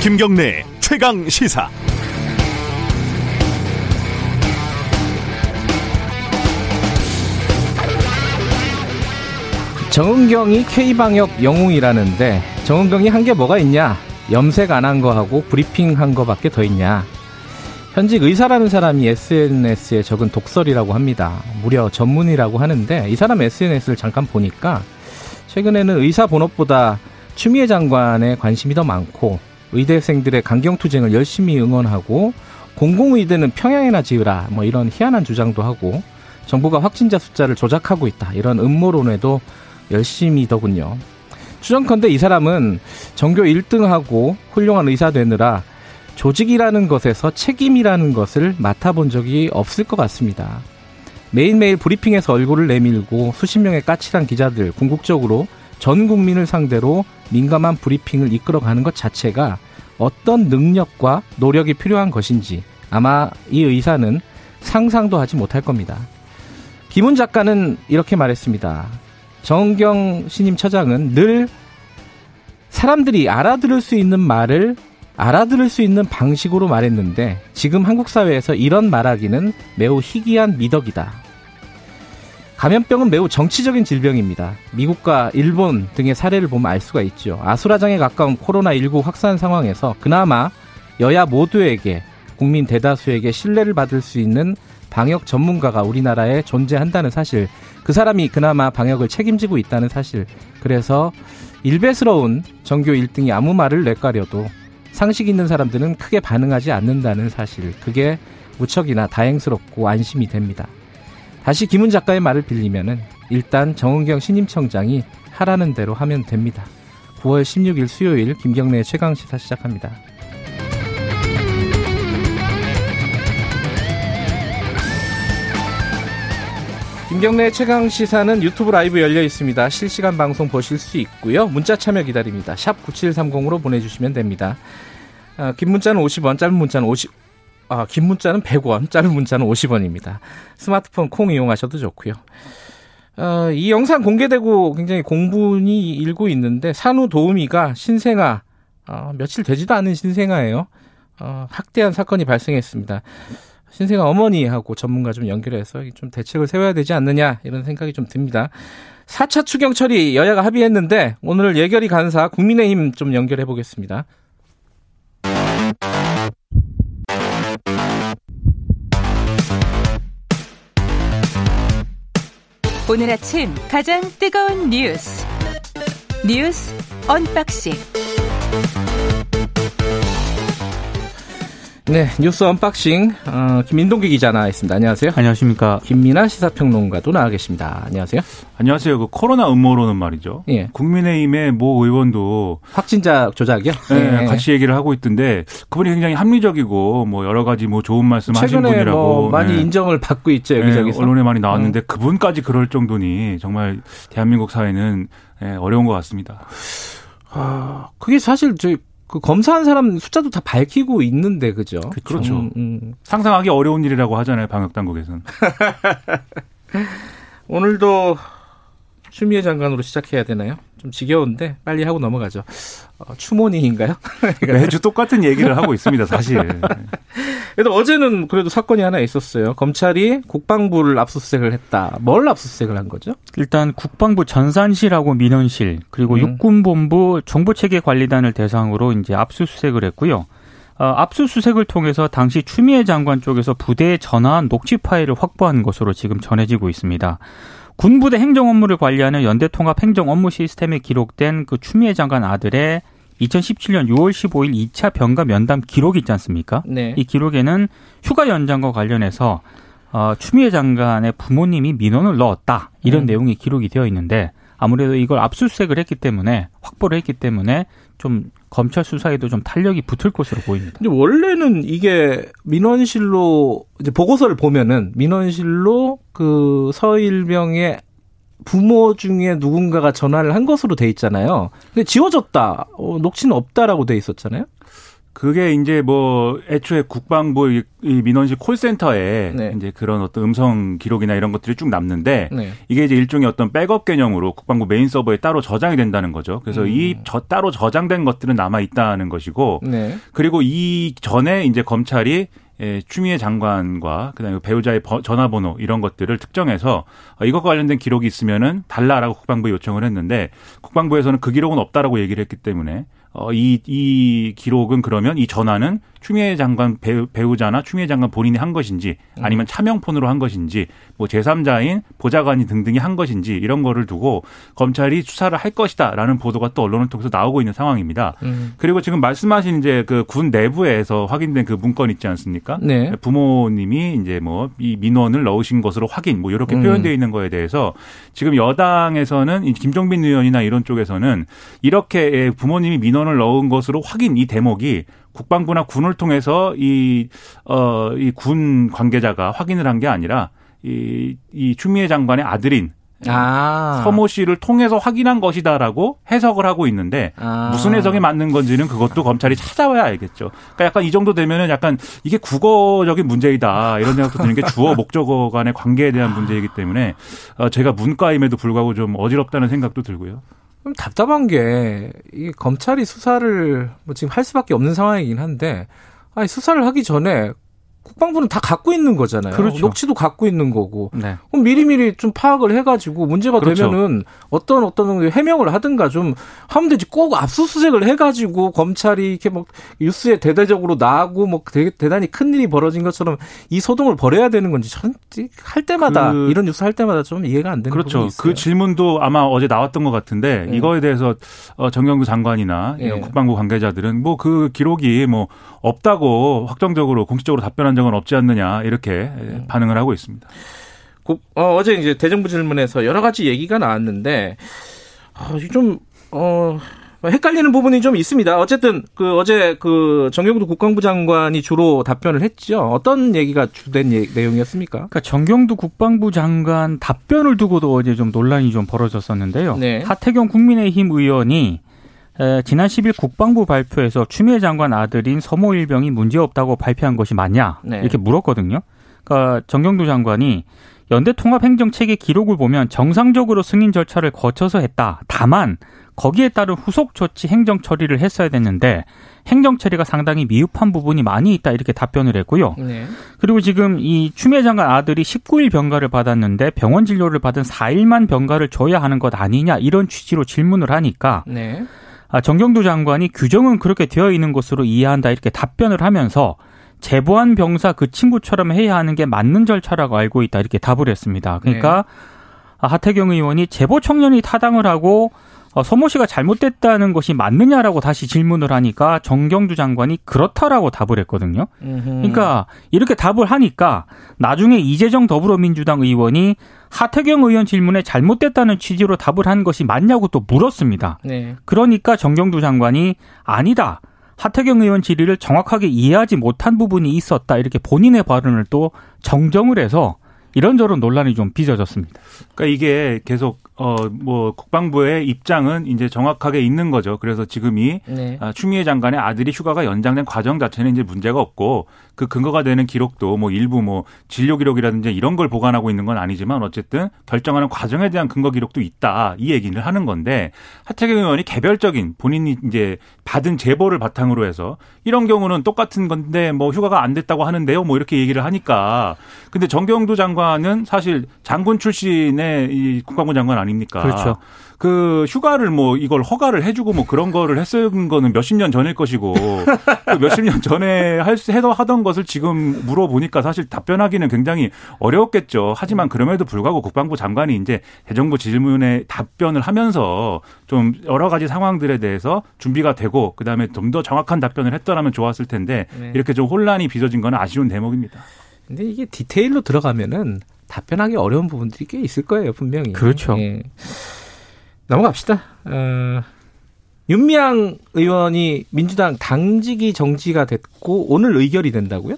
김경래 최강 시사. 정은경이 K방역 영웅이라는데 정은경이 한 게 뭐가 있냐? 염색 안 한 거하고 브리핑 한 거밖에 더 있냐? 현직 의사라는 사람이 SNS에 적은 독설이라고 합니다. 무려 전문이라고 하는데 이 사람 SNS를 잠깐 보니까 최근에는 의사 본업보다 추미애 장관에 관심이 더 많고 의대생들의 강경투쟁을 열심히 응원하고 공공의대는 평양에나 지으라 뭐 이런 희한한 주장도 하고 정부가 확진자 숫자를 조작하고 있다 이런 음모론에도 열심히더군요. 추정컨대 이 사람은 전교 1등하고 훌륭한 의사 되느라 조직이라는 것에서 책임이라는 것을 맡아본 적이 없을 것 같습니다. 매일매일 브리핑에서 얼굴을 내밀고 수십 명의 까칠한 기자들 궁극적으로 전 국민을 상대로 민감한 브리핑을 이끌어가는 것 자체가 어떤 능력과 노력이 필요한 것인지 아마 이 의사는 상상도 하지 못할 겁니다. 김훈 작가는 이렇게 말했습니다. 정경 신임 처장은 늘 사람들이 알아들을 수 있는 말을 알아들을 수 있는 방식으로 말했는데 지금 한국 사회에서 이런 말하기는 매우 희귀한 미덕이다. 감염병은 매우 정치적인 질병입니다. 미국과 일본 등의 사례를 보면 알 수가 있죠. 아수라장에 가까운 코로나19 확산 상황에서 그나마 여야 모두에게 국민 대다수에게 신뢰를 받을 수 있는 방역 전문가가 우리나라에 존재한다는 사실, 그 사람이 그나마 방역을 책임지고 있다는 사실, 그래서 일배스러운 전교 1등이 아무 말을 내가려도 상식 있는 사람들은 크게 반응하지 않는다는 사실, 그게 무척이나 다행스럽고 안심이 됩니다. 다시 김은 작가의 말을 빌리면은 일단 정은경 신임청장이 하라는 대로 하면 됩니다. 9월 16일 수요일 김경래의 최강 시사 시작합니다. 김경래 최강 시사는 유튜브 라이브 열려 있습니다. 실시간 방송 보실 수 있고요. 문자 참여 기다립니다. 샵 9730으로 보내주시면 됩니다. 아, 긴 문자는 50원, 짧은 문자는 50, 아, 긴 문자는 100원, 짧은 문자는 50원입니다. 스마트폰 콩 이용하셔도 좋고요. 어, 이 영상 공개되고 굉장히 공분이 일고 있는데 산후 도우미가 신생아 어, 며칠 되지도 않은 신생아예요. 어, 학대한 사건이 발생했습니다. 신생아 어머니하고 전문가 좀 연결해서 좀 대책을 세워야 되지 않느냐 이런 생각이 좀 듭니다. 4차 추경 처리 여야가 합의했는데 오늘 예결위 간사 국민의힘 좀 연결해 보겠습니다. 오늘 아침 가장 뜨거운 뉴스 뉴스 unboxing 네, 뉴스 unboxing 어, 김민동기 기자 나와 있습니다. 안녕하세요. 안녕하십니까. 김민아 시사평론가도 나와 계십니다. 안녕하세요. 안녕하세요. 그 코로나 음모론은 말이죠. 예. 국민의힘의 모 의원도 확진자 조작이요? 네, 예. 같이 얘기를 하고 있던데 그분이 굉장히 합리적이고 뭐 여러 가지 뭐 좋은 말씀 하신 분이라고 뭐 많이 네. 인정을 받고 있죠 여기저기서 네, 언론에 많이 나왔는데 음. 그분까지 그럴 정도니 정말 대한민국 사회는 네, 어려운 것 같습니다. 아, 그게 사실 저 그 검사한 사람 숫자도 다 밝히고 있는데 그죠? 그렇죠. 음, 음. 상상하기 어려운 일이라고 하잖아요 방역 당국에서는. 오늘도 추미애 장관으로 시작해야 되나요? 좀 지겨운데 빨리 하고 넘어가죠. 어, 추모닝인가요? 매주 똑같은 얘기를 하고 있습니다, 사실. 그래도 어제는 그래도 사건이 하나 있었어요. 검찰이 국방부를 압수수색을 했다. 뭘 압수수색을 한 거죠? 일단 국방부 전산실하고 민원실 그리고 음. 육군본부 정보체계관리단을 대상으로 이제 압수수색을 했고요. 어, 압수수색을 통해서 당시 추미애 장관 쪽에서 부대에 전화한 녹취 파일을 확보한 것으로 지금 전해지고 있습니다. 군부대 행정 업무를 관리하는 연대 통합 행정 업무 시스템에 기록된 그 추미애 장관 아들의 2017년 6월 15일 2차 병가 면담 기록이 있지 않습니까? 네. 이 기록에는 휴가 연장과 관련해서 어, 추미애 장관의 부모님이 민원을 넣었다 이런 음. 내용이 기록이 되어 있는데 아무래도 이걸 압수수색을 했기 때문에 확보를 했기 때문에 좀 검찰 수사에도 좀 탄력이 붙을 것으로 보입니다. 근데 원래는 이게 민원실로 이제 보고서를 보면은 민원실로 그 서일병의 부모 중에 누군가가 전화를 한 것으로 돼 있잖아요. 근데 지워졌다. 어, 녹취는 없다라고 돼 있었잖아요. 그게 이제 뭐 애초에 국방부 이 민원실 콜센터에 네. 이제 그런 어떤 음성 기록이나 이런 것들이 쭉 남는데 네. 이게 이제 일종의 어떤 백업 개념으로 국방부 메인 서버에 따로 저장이 된다는 거죠. 그래서 음. 이 저 따로 저장된 것들은 남아 있다는 것이고 네. 그리고 이 전에 이제 검찰이 예, 추미애 장관과 그다음에 배우자의 버- 전화번호 이런 것들을 특정해서 어, 이것과 관련된 기록이 있으면은 달라라고 국방부에 요청을 했는데 국방부에서는 그 기록은 없다라고 얘기를 했기 때문에 어, 이, 이 기록은 그러면 이 전화는 추미애 장관 배우, 배우자나 추미애 장관 본인이 한 것인지 아니면 차명폰으로 한 것인지 뭐 제3자인 보좌관이 등등이 한 것인지 이런 거를 두고 검찰이 수사를 할 것이다라는 보도가 또 언론을 통해서 나오고 있는 상황입니다. 음. 그리고 지금 말씀하신 이제 그 군 내부에서 확인된 그 문건 있지 않습니까? 네. 부모님이 이제 뭐 이 민원을 넣으신 것으로 확인 뭐 이렇게 음. 표현되어 있는 거에 대해서 지금 여당에서는 이 김종빈 의원이나 이런 쪽에서는 이렇게 예, 부모님이 민원 을 넣은 것으로 확인 이 대목이 국방부나 군을 통해서 이, 어, 이 군 관계자가 확인을 한 게 아니라 이, 이 추미애 장관의 아들인 아. 서모 씨를 통해서 확인한 것이다라고 해석을 하고 있는데 아. 무슨 해석이 맞는 건지는 그것도 검찰이 찾아봐야 알겠죠. 그러니까 약간 이 정도 되면은 약간 이게 국어적인 문제이다 이런 생각도 드는 게 주어 목적어 간의 관계에 대한 문제이기 때문에 어, 제가 문과임에도 불구하고 좀 어지럽다는 생각도 들고요. 좀 답답한 게, 이 검찰이 수사를 뭐 지금 할 수밖에 없는 상황이긴 한데, 아니, 수사를 하기 전에 국방부는 다 갖고 있는 거잖아요. 그렇죠. 녹취도 갖고 있는 거고. 네. 그럼 미리미리 좀 파악을 해가지고 문제가 그렇죠. 되면은 어떤 어떤 해명을 하든가 좀 하면 되지. 꼭 압수수색을 해가지고 검찰이 이렇게 뭐 뉴스에 대대적으로 나고 뭐 되게 대단히 큰 일이 벌어진 것처럼 이 소동을 벌여야 되는 건지 전할 때마다 그- 이런 뉴스 할 때마다 좀 이해가 안 되는 부분이 그렇죠. 있어요. 그 질문도 아마 어제 나왔던 것 같은데 네. 이거에 대해서 어, 정경두 장관이나 예. 국방부 관계자들은 뭐 그 기록이 뭐 없다고 확정적으로 공식적으로 답변한 적은 없지 않느냐 이렇게 음. 반응을 하고 있습니다. 국- 어, 제 이제 대정부 질문에서 여러 가지 얘기가 나왔는데 아, 이게 좀 어. 헷갈리는 부분이 좀 있습니다. 어쨌든 그 어제 그 정경도 국방부 장관이 주로 답변을 했죠. 어떤 얘기가 주된 예- 내용이었습니까? 그러니까 정경두 국방부 장관 답변을 두고도 어제 좀 논란이 좀 벌어졌었는데요. 네. 하태경 국민의힘 의원이 에, 지난 10일 국방부 발표에서 추미애 장관 아들인 서모 일병이 문제없다고 발표한 것이 맞냐 네. 이렇게 물었거든요. 그러니까 정경두 장관이 연대 통합 행정 체계 기록을 보면 정상적으로 승인 절차를 거쳐서 했다. 다만 거기에 따른 후속 조치 행정 처리를 했어야 됐는데 행정 처리가 상당히 미흡한 부분이 많이 있다 이렇게 답변을 했고요. 네. 그리고 지금 이 추미애 장관 아들이 19일 병가를 받았는데 병원 진료를 받은 4일만 병가를 줘야 하는 것 아니냐 이런 취지로 질문을 하니까 네. 아, 정경두 장관이 규정은 그렇게 되어 있는 것으로 이해한다 이렇게 답변을 하면서 제보한 병사 그 친구처럼 해야 하는 게 맞는 절차라고 알고 있다 이렇게 답을 했습니다. 그러니까 아, 하태경 의원이 제보 청년이 타당을 하고 어, 서모 씨가 잘못됐다는 것이 맞느냐라고 다시 질문을 하니까 정경두 장관이 그렇다라고 답을 했거든요. 그러니까 이렇게 답을 하니까 나중에 이재정 더불어민주당 의원이 하태경 의원 질문에 잘못됐다는 취지로 답을 한 것이 맞냐고 또 물었습니다. 네. 그러니까 정경두 장관이 아니다. 하태경 의원 질의를 정확하게 이해하지 못한 부분이 있었다. 이렇게 본인의 발언을 또 정정을 해서 이런저런 논란이 좀 빚어졌습니다. 그러니까 이게 계속 어 뭐 국방부의 입장은 이제 정확하게 있는 거죠. 그래서 지금이 네. 아, 추미애 장관의 아들이 휴가가 연장된 과정 자체는 이제 문제가 없고 그 근거가 되는 기록도 뭐 일부 뭐 진료 기록이라든지 이런 걸 보관하고 있는 건 아니지만 어쨌든 결정하는 과정에 대한 근거 기록도 있다 이 얘기를 하는 건데 하태경 의원이 개별적인 본인이 이제 받은 제보를 바탕으로 해서 이런 경우는 똑같은 건데 뭐 휴가가 안 됐다고 하는데요 뭐 이렇게 얘기를 하니까 근데 정경두 장관은 사실 장군 출신의 이 국방부 장관 아닙니까? 그렇죠. 그 휴가를 뭐 이걸 허가를 해주고 뭐 그런 거를 했은 거는 몇십 년 전일 것이고 그 몇십 년 전에 할 수, 해도 하던 것을 지금 물어보니까 사실 답변하기는 굉장히 어려웠겠죠. 하지만 그럼에도 불구하고 국방부 장관이 이제 대정부 질문에 답변을 하면서 좀 여러 가지 상황들에 대해서 준비가 되고 그다음에 좀 더 정확한 답변을 했더라면 좋았을 텐데 네. 이렇게 좀 혼란이 빚어진 건 아쉬운 대목입니다. 근데 이게 디테일로 들어가면은 답변하기 어려운 부분들이 꽤 있을 거예요, 분명히. 그렇죠. 예. 넘어갑시다. 어, 윤미향 의원이 민주당 당직이 정지가 됐고 오늘 의결이 된다고요?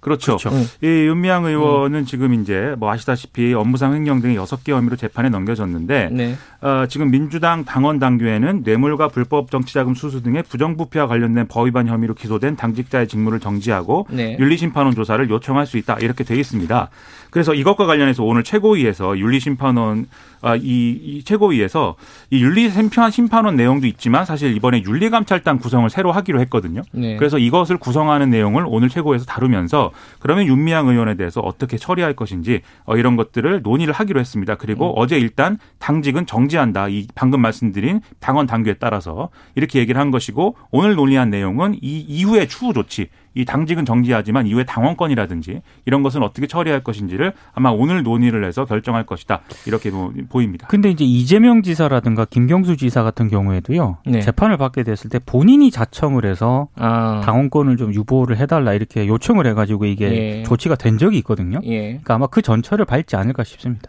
그렇죠. 그렇죠. 이 윤미향 의원은 음. 지금 이제 뭐 아시다시피 업무상 횡령 등의 여섯 개 혐의로 재판에 넘겨졌는데 네. 어, 지금 민주당 당원 당규에는 뇌물과 불법 정치자금 수수 등의 부정부패와 관련된 법위반 혐의로 기소된 당직자의 직무를 정지하고 네. 윤리심판원 조사를 요청할 수 있다 이렇게 되어 있습니다. 그래서 이것과 관련해서 오늘 최고위에서 윤리심판원 아, 이, 이 최고위에서 이 윤리심판 심판원 내용도 있지만 사실 이번에 윤리감찰단 구성을 새로 하기로 했거든요. 네. 그래서 이것을 구성하는 내용을 오늘 최고위에서 다루면서 그러면 윤미향 의원에 대해서 어떻게 처리할 것인지 어, 이런 것들을 논의를 하기로 했습니다. 그리고 음. 어제 일단 당직은 정지한다. 이 방금 말씀드린 당원 당규에 따라서 이렇게 얘기를 한 것이고 오늘 논의한 내용은 이 이후의 추후 조치 이 당직은 정지하지만 이후에 당원권이라든지 이런 것은 어떻게 처리할 것인지를 아마 오늘 논의를 해서 결정할 것이다. 이렇게 보입니다. 근데 이제 이재명 지사라든가 김경수 지사 같은 경우에도요. 네. 재판을 받게 됐을 때 본인이 자청을 해서 아. 당원권을 좀 유보를 해달라 이렇게 요청을 해가지고 이게 예. 조치가 된 적이 있거든요. 예. 그러니까 아마 그 전철을 밟지 않을까 싶습니다.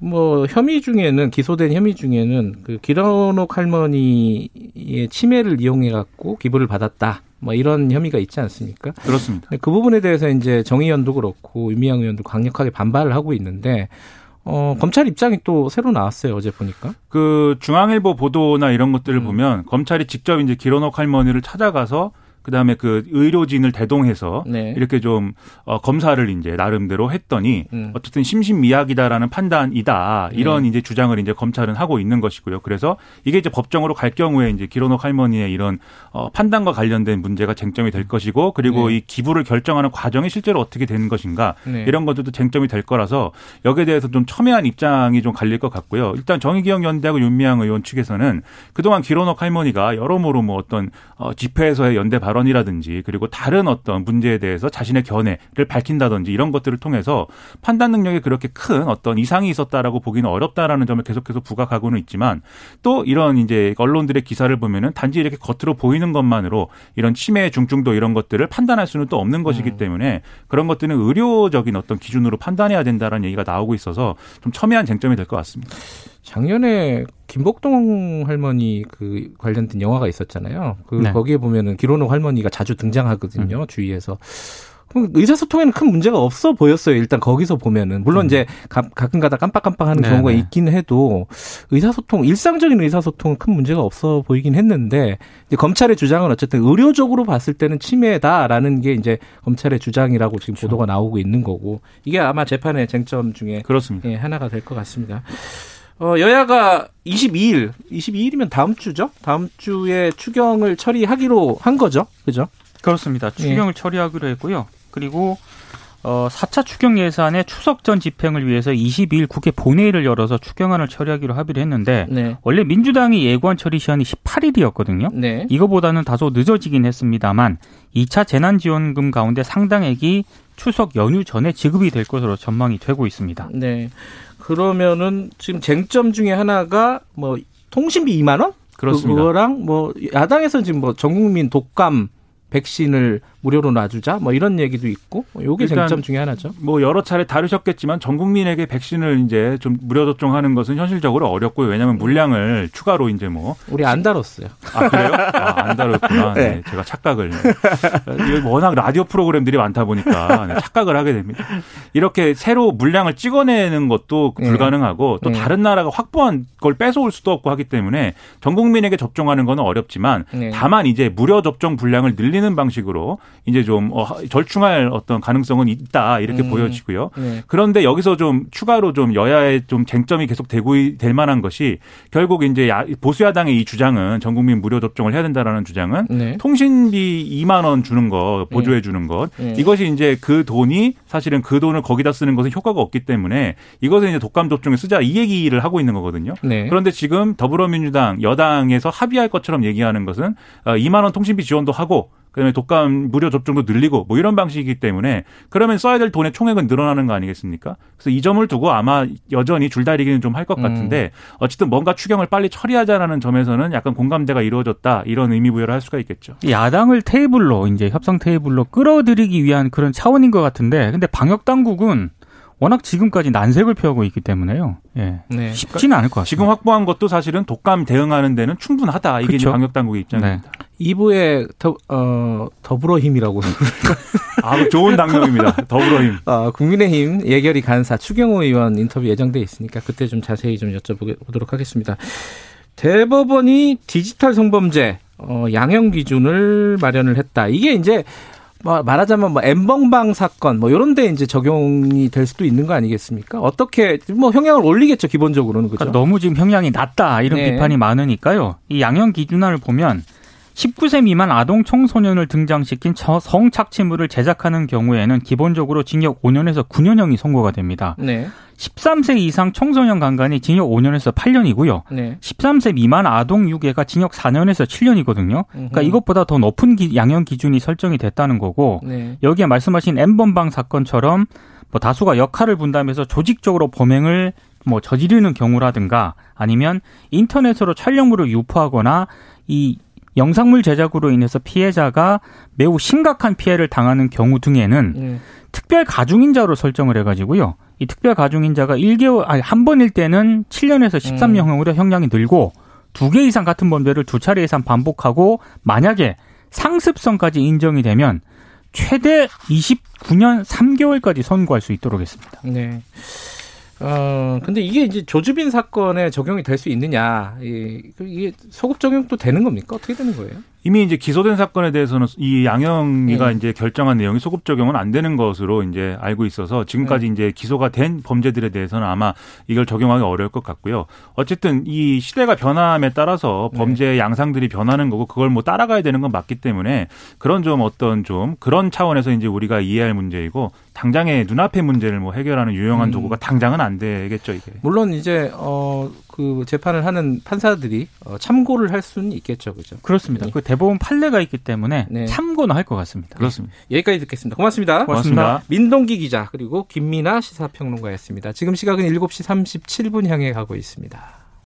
뭐 혐의 중에는 기소된 혐의 중에는 그 기런옥 할머니의 치매를 이용해 갖고 기부를 받았다. 뭐 이런 혐의가 있지 않습니까? 그렇습니다. 그 부분에 대해서 이제 정 의원도 그렇고 유미양 의원도 강력하게 반발을 하고 있는데 어, 검찰 입장이 또 새로 나왔어요, 어제 보니까. 그 중앙일보 보도나 이런 것들을 음. 보면 검찰이 직접 이제 기론옥 할머니를 찾아가서 그다음에 그 의료진을 대동해서 네. 이렇게 좀 어, 검사를 이제 나름대로 했더니 음. 어쨌든 심신미약이다라는 판단이다 이런 네. 이제 주장을 이제 검찰은 하고 있는 것이고요. 그래서 이게 이제 법정으로 갈 경우에 이제 기론옥 할머니의 이런 어, 판단과 관련된 문제가 쟁점이 될 것이고 그리고 네. 이 기부를 결정하는 과정이 실제로 어떻게 되는 것인가 네. 이런 것들도 쟁점이 될 거라서 여기에 대해서 좀 첨예한 입장이 좀 갈릴 것 같고요. 일단 정의기억 연대하고 윤미향 의원 측에서는 그동안 기론옥 할머니가 여러모로 뭐 어떤 어, 집회에서의 연대 발 발언이라든지 그리고 다른 어떤 문제에 대해서 자신의 견해를 밝힌다든지 이런 것들을 통해서 판단 능력에 그렇게 큰 어떤 이상이 있었다라고 보기는 어렵다라는 점을 계속해서 부각하고는 있지만 또 이런 이제 언론들의 기사를 보면은 단지 이렇게 겉으로 보이는 것만으로 이런 치매 중증도 이런 것들을 판단할 수는 또 없는 것이기 음. 때문에 그런 것들은 의료적인 어떤 기준으로 판단해야 된다라는 얘기가 나오고 있어서 좀 첨예한 쟁점이 될 것 같습니다. 작년에 김복동 할머니 그 관련된 영화가 있었잖아요. 그 네. 거기에 보면은 기로노 할머니가 자주 등장하거든요. 음. 주위에서. 의사소통에는 큰 문제가 없어 보였어요. 일단 거기서 보면은 물론 음. 이제 가, 끔가다 깜빡깜빡하는 네네. 경우가 있긴 해도 의사소통 일상적인 의사소통은 큰 문제가 없어 보이긴 했는데 이제 검찰의 주장은 어쨌든 의료적으로 봤을 때는 침해다라는 게 이제 검찰의 주장이라고 지금 그렇죠. 보도가 나오고 있는 거고 이게 아마 재판의 쟁점 중에 그렇습니다. 예, 하나가 될 것 같습니다. 어, 여야가 22일, 22일이면 다음 주죠? 다음 주에 추경을 처리하기로 한 거죠? 그죠? 그렇습니다. 추경을 예. 처리하기로 했고요. 그리고 어, 4차 추경 예산의 추석 전 집행을 위해서 22일 국회 본회의를 열어서 추경안을 처리하기로 합의를 했는데 네. 원래 민주당이 예고한 처리 시한이 18일이었거든요. 네. 이거보다는 다소 늦어지긴 했습니다만 2차 재난지원금 가운데 상당액이 추석 연휴 전에 지급이 될 것으로 전망이 되고 있습니다. 네. 그러면은 지금 쟁점 중에 하나가 뭐 통신비 2만 원? 그렇습니다. 그거랑 뭐 야당에서 지금 뭐 전국민 독감 백신을 무료로 놔주자 뭐 이런 얘기도 있고 요게 쟁점 중에 하나죠. 뭐 여러 차례 다루셨겠지만 전 국민에게 백신을 이제 좀 무료 접종하는 것은 현실적으로 어렵고요. 왜냐하면 물량을 추가로 이제 뭐 우리 안 다뤘어요. 아 그래요? 아, 안 다뤘구나. 네. 네. 제가 착각을 워낙 라디오 프로그램들이 많다 보니까 네, 착각을 하게 됩니다. 이렇게 새로 물량을 찍어내는 것도 네. 불가능하고 또 네. 다른 나라가 확보한 걸 뺏어올 수도 없고 하기 때문에 전 국민에게 접종하는 건 어렵지만 네. 다만 이제 무료 접종 분량을 늘리는 방식으로 이제 좀 어, 절충할 어떤 가능성은 있다 이렇게 음. 보여지고요. 네. 그런데 여기서 좀 추가로 좀 여야의 좀 쟁점이 계속 되고 될 만한 것이 결국 이제 보수 야당의 이 주장은 전 국민 무료 접종을 해야 된다라는 주장은 네. 통신비 2만 원 주는 거 보조해 네. 주는 것 네. 이것이 이제 그 돈이 사실은 그 돈을 거기다 쓰는 것은 효과가 없기 때문에 이것은 이제 독감 접종에 쓰자 이 얘기를 하고 있는 거거든요. 네. 그런데 지금 더불어민주당 여당에서 합의할 것처럼 얘기하는 것은 2만 어, 원 통신비 지원도 하고 그다음에 독감 무료 접종도 늘리고 뭐 이런 방식이기 때문에 그러면 써야 될 돈의 총액은 늘어나는 거 아니겠습니까? 그래서 이 점을 두고 아마 여전히 줄다리기는 좀 할 것 같은데 음. 어쨌든 뭔가 추경을 빨리 처리하자라는 점에서는 약간 공감대가 이루어졌다 이런 의미 부여를 할 수가 있겠죠. 야당을 테이블로 이제 협상 테이블로 끌어들이기 위한 그런 차원인 것 같은데 근데 방역 당국은 워낙 지금까지 난색을 표하고 있기 때문에요. 예. 네. 쉽지는 않을 것 같습니다. 지금 확보한 것도 사실은 독감 대응하는 데는 충분하다. 이게 이제 그쵸? 방역 당국의 입장입니다. 2부에 더, 어, 더불어힘이라고. 아, 좋은 당명입니다. 더불어힘. 어, 국민의힘 예결위 간사 추경호 의원 인터뷰 예정돼 있으니까 그때 좀 자세히 좀 여쭤보도록 하겠습니다. 대법원이 디지털 성범죄 어, 양형 기준을 마련을 했다. 이게 이제 뭐 말하자면 뭐 엠벙방 사건 뭐 이런 데 이제 적용이 될 수도 있는 거 아니겠습니까? 어떻게 뭐 형량을 올리겠죠, 기본적으로는. 그죠? 그러니까 너무 지금 형량이 낮다 이런 네. 비판이 많으니까요. 이 양형 기준안을 보면 19세 미만 아동 청소년을 등장시킨 처- 성착취물을 제작하는 경우에는 기본적으로 징역 5년에서 9년형이 선고가 됩니다. 네. 13세 이상 청소년 강간이 징역 5년에서 8년이고요. 네. 13세 미만 아동 유괴가 징역 4년에서 7년이거든요. 그러니까. 이것보다 더 높은 기- 양형 기준이 설정이 됐다는 거고 네. 여기에 말씀하신 엠번방 사건처럼 뭐 다수가 역할을 분담해서 조직적으로 범행을 뭐 저지르는 경우라든가 아니면 인터넷으로 촬영물을 유포하거나 이 영상물 제작으로 인해서 피해자가 매우 심각한 피해를 당하는 경우 등에는 네. 특별 가중인자로 설정을 해가지고요. 이 특별 가중인자가 1개월, 아니, 한 번일 때는 7년에서 13년형으로 형량이 늘고 두 개 이상 같은 범죄를 두 차례 이상 반복하고 만약에 상습성까지 인정이 되면 최대 29년 3개월까지 선고할 수 있도록 했습니다. 네. 어, 근데 이게 이제 조주빈 사건에 적용이 될 수 있느냐. 이- 그 이게 소급 적용도 되는 겁니까? 어떻게 되는 거예요? 이미 이제 기소된 사건에 대해서는 이 양형이가 네. 이제 결정한 내용이 소급 적용은 안 되는 것으로 이제 알고 있어서 지금까지 네. 이제 기소가 된 범죄들에 대해서는 아마 이걸 적용하기 어려울 것 같고요. 어쨌든 이 시대가 변함에 따라서 네. 범죄의 양상들이 변하는 거고 그걸 뭐 따라가야 되는 건 맞기 때문에 그런 좀 어떤 좀 그런 차원에서 이제 우리가 이해할 문제이고 당장의 눈앞의 문제를 뭐 해결하는 유용한 음. 도구가 당장은 안 되겠죠 이게. 물론 이제 어 그 재판을 하는 판사들이 어, 참고를 할 수는 있겠죠, 그죠? 그렇습니다. 그 대법원 판례가 있기 때문에 네. 참고는 할 것 같습니다. 그렇습니다. 여기까지 듣겠습니다. 고맙습니다. 고맙습니다. 민동기 기자 그리고 김민아 시사평론가였습니다. 지금 시각은 7시 37분 향해 가고 있습니다.